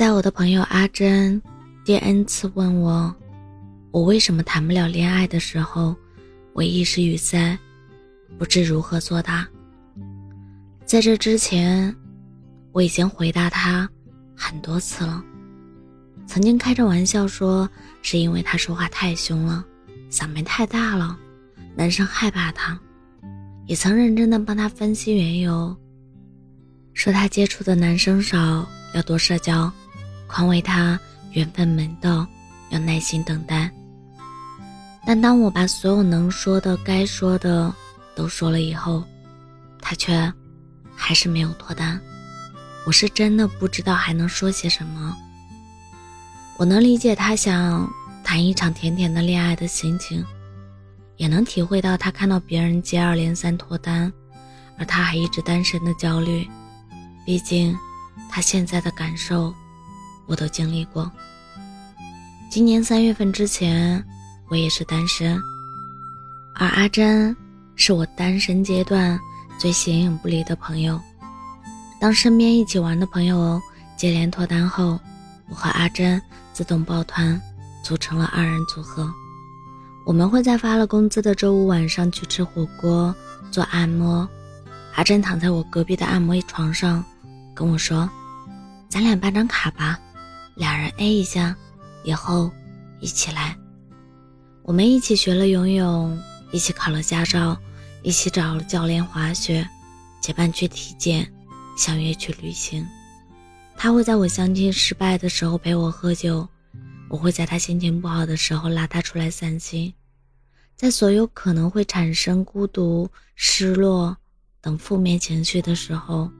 在我的朋友阿珍第 n 次问我我为什么谈不了恋爱的时候，我一时语塞，不知如何作答。在这之前，我已经回答他很多次了。曾经开着玩笑说是因为他说话太凶了，嗓门太大了，男生害怕他。也曾认真的帮他分析缘由，说他接触的男生少，要多社交，宽慰他缘分没到，要耐心等待。但当我把所有能说的、该说的都说了以后，他却还是没有脱单。我是真的不知道还能说些什么。我能理解他想谈一场甜甜的恋爱的心情。也能体会到他看到别人接二连三脱单，而他还一直单身的焦虑。毕竟，他现在的感受，我都经历过。今年三月份之前，我也是单身，而阿珍是我单身阶段最形影不离的朋友。当身边一起玩的朋友接连脱单后，我和阿珍自动抱团，组成了二人组合。我们会在发了工资的周五晚上去吃火锅、做按摩。阿珍躺在我隔壁的按摩床上，跟我说：“咱俩办张卡吧，俩人 A 一下，以后一起来。”我们一起学了游泳，一起考了驾照，一起找了教练滑雪，结伴去体检，相约去旅行。他会在我相亲失败的时候陪我喝酒。我会在他心情不好的时候拉他出来散心，在所有可能会产生孤独、失落等负面情绪的时候，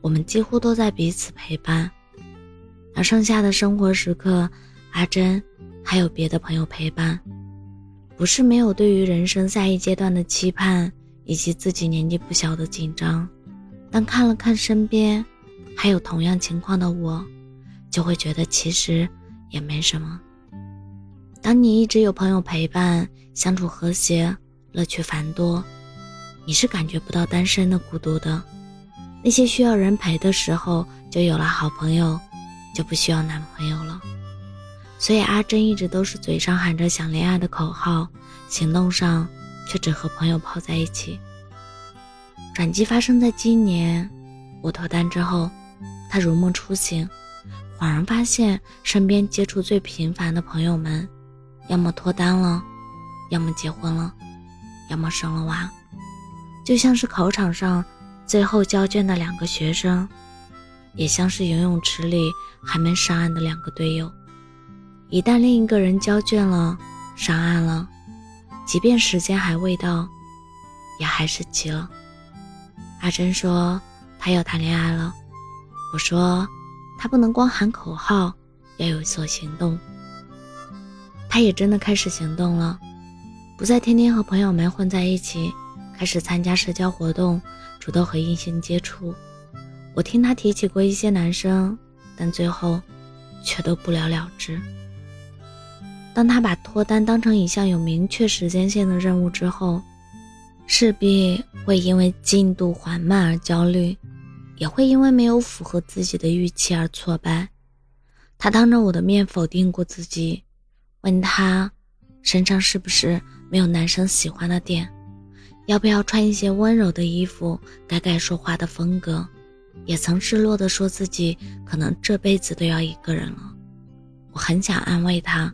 我们几乎都在彼此陪伴。而剩下的生活时刻，阿珍还有别的朋友陪伴。不是没有对于人生下一阶段的期盼，以及自己年纪不小的紧张，但看了看身边还有同样情况的我，就会觉得其实。也没什么。当你一直有朋友陪伴，相处和谐，乐趣繁多，你是感觉不到单身的孤独的。那些需要人陪的时候，就有了好朋友，就不需要男朋友了。所以阿珍一直都是嘴上喊着想恋爱的口号，行动上却只和朋友泡在一起。转机发生在今年，我脱单之后，他如梦初醒。恍然发现，身边接触最频繁的朋友们，要么脱单了，要么结婚了，要么生了娃，就像是考场上最后交卷的两个学生，也像是游泳池里还没上岸的两个队友。一旦另一个人交卷了，上岸了，即便时间还未到，也还是急了。阿珍说她要谈恋爱了，我说。她不能光喊口号，要有所行动。他也真的开始行动了，不再天天和朋友们混在一起，开始参加社交活动，主动和异性接触。我听他提起过一些男生，但最后却都不了了之。当他把脱单当成一项有明确时间线的任务之后，势必会因为进度缓慢而焦虑。也会因为没有符合自己的预期而挫败。他当着我的面否定过自己，问他身上是不是没有男生喜欢的点，要不要穿一些温柔的衣服，改改说话的风格。也曾失落的说自己可能这辈子都要一个人了。我很想安慰他，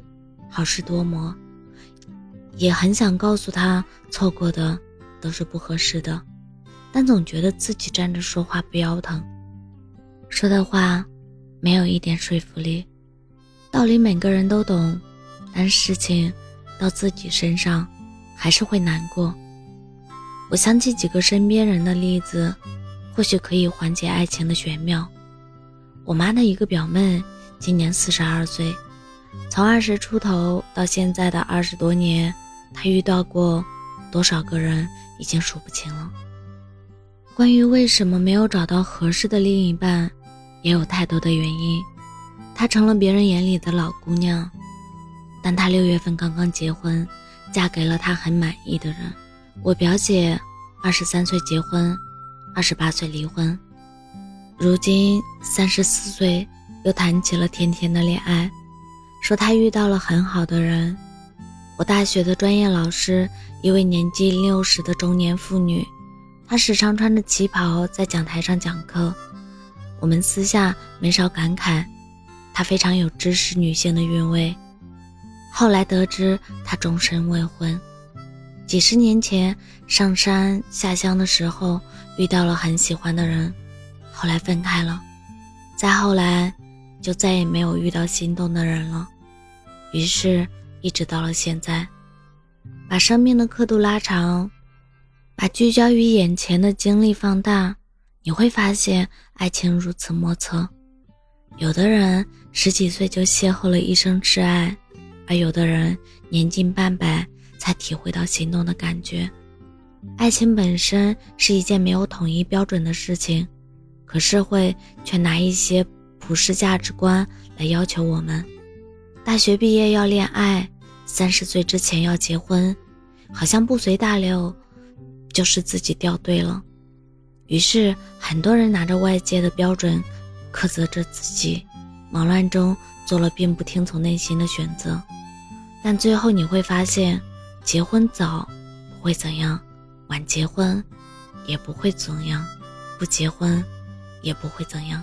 好事多磨，也很想告诉他错过的都是不合适的。但总觉得自己站着说话不腰疼，说的话没有一点说服力。道理每个人都懂，但事情到自己身上还是会难过。我想起几个身边人的例子，或许可以缓解爱情的玄妙。我妈的一个表妹，今年四十二岁，从二十出头到现在的二十多年，她遇到过多少个人，已经数不清了。关于为什么没有找到合适的另一半，也有太多的原因。她成了别人眼里的老姑娘，但她六月份刚刚结婚，嫁给了她很满意的人。我表姐二十三岁结婚，二十八岁离婚，如今三十四岁又谈起了甜甜的恋爱，说他遇到了很好的人。我大学的专业老师，一位年近六十的中年妇女，她时常穿着旗袍在讲台上讲课。我们私下没少感慨，她非常有知识女性的韵味。后来得知她终身未婚，几十年前上山下乡的时候遇到了很喜欢的人，后来分开了，再后来就再也没有遇到心动的人了，于是，一直到了现在，把生命的刻度拉长，把聚焦于眼前的经历放大，你会发现爱情如此莫测。有的人十几岁就邂逅了一生挚爱。而有的人年近半百才体会到心动的感觉。爱情本身是一件没有统一标准的事情，可社会却拿一些普世价值观来要求我们：大学毕业要恋爱，三十岁之前要结婚，好像不随大流就是自己掉队了。于是，很多人拿着外界的标准苛责着自己，忙乱中做了并不听从内心的选择。但最后你会发现，结婚早不会怎样，晚结婚也不会怎样，不结婚也不会怎样。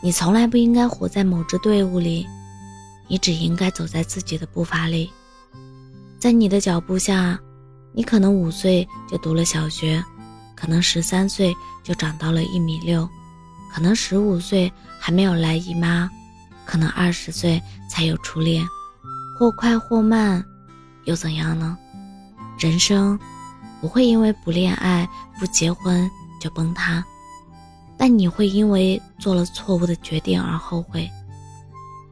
你从来不应该活在某支队伍里，你只应该走在自己的步伐里。在你的脚步下，你可能五岁就读了小学，可能十三岁就长到了一米六，可能十五岁还没有来姨妈，可能二十岁才有初恋。或快或慢，又怎样呢？人生不会因为不恋爱、不结婚就崩塌，但你会因为做了错误的决定而后悔。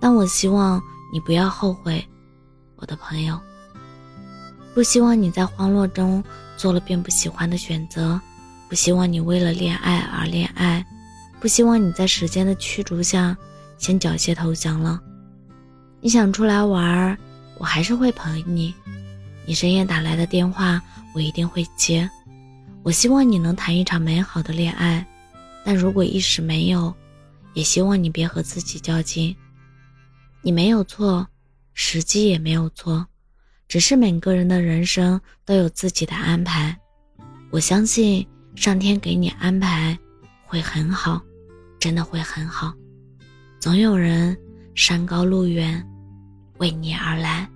但我希望你不要后悔，我的朋友。不希望你在慌乱中做了并不喜欢的选择，不希望你为了恋爱而恋爱，不希望你在时间的驱逐下先缴械投降了。你想出来玩，我还是会陪你。你深夜打来的电话，我一定会接。我希望你能谈一场美好的恋爱，但如果一时没有，也希望你别和自己较劲。你没有错，时机也没有错，只是每个人的人生都有自己的安排。我相信上天给你安排会很好，真的会很好。总有人山高路远。为你而来。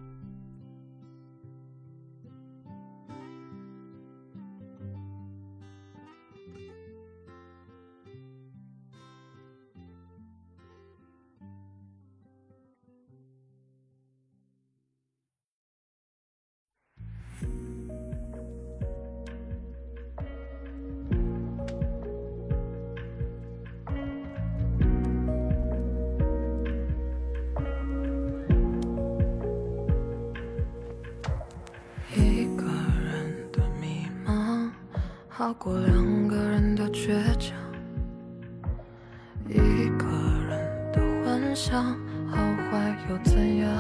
好过两个人的倔强，一个人的幻想，好坏又怎样？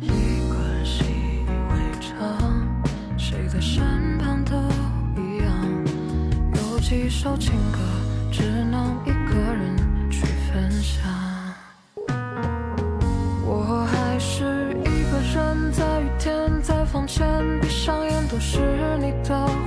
一个人习以为常，谁在身旁都一样。有几首情歌，只能一都是你的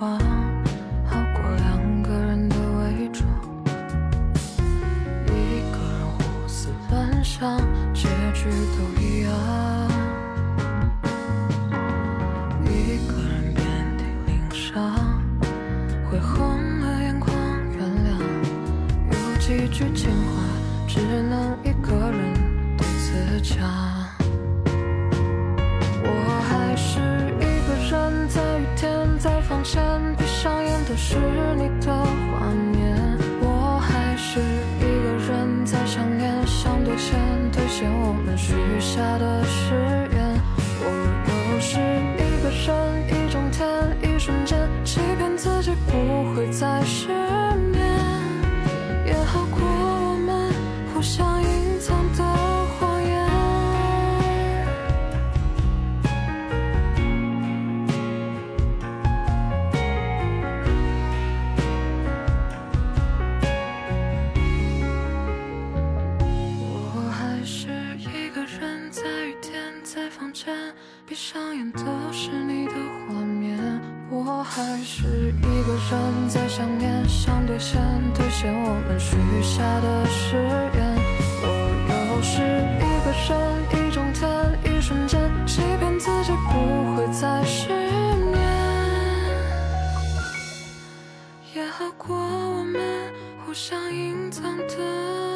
好过两个人的伪装，一个人胡思乱想结局都一样，一个人遍体鳞伤，会红了眼眶，原谅。有几句情话，只能一个人独自讲。都是你的画面。我还是一个人在想念，想兑现兑现我们许下的誓言。闭上眼都是你的画面。我还是一个人，在想念，想兑现兑现我们许下的誓言。我又是一个人，一整天，一瞬间，欺骗自己不会再失眠，也好过我们互相隐藏的。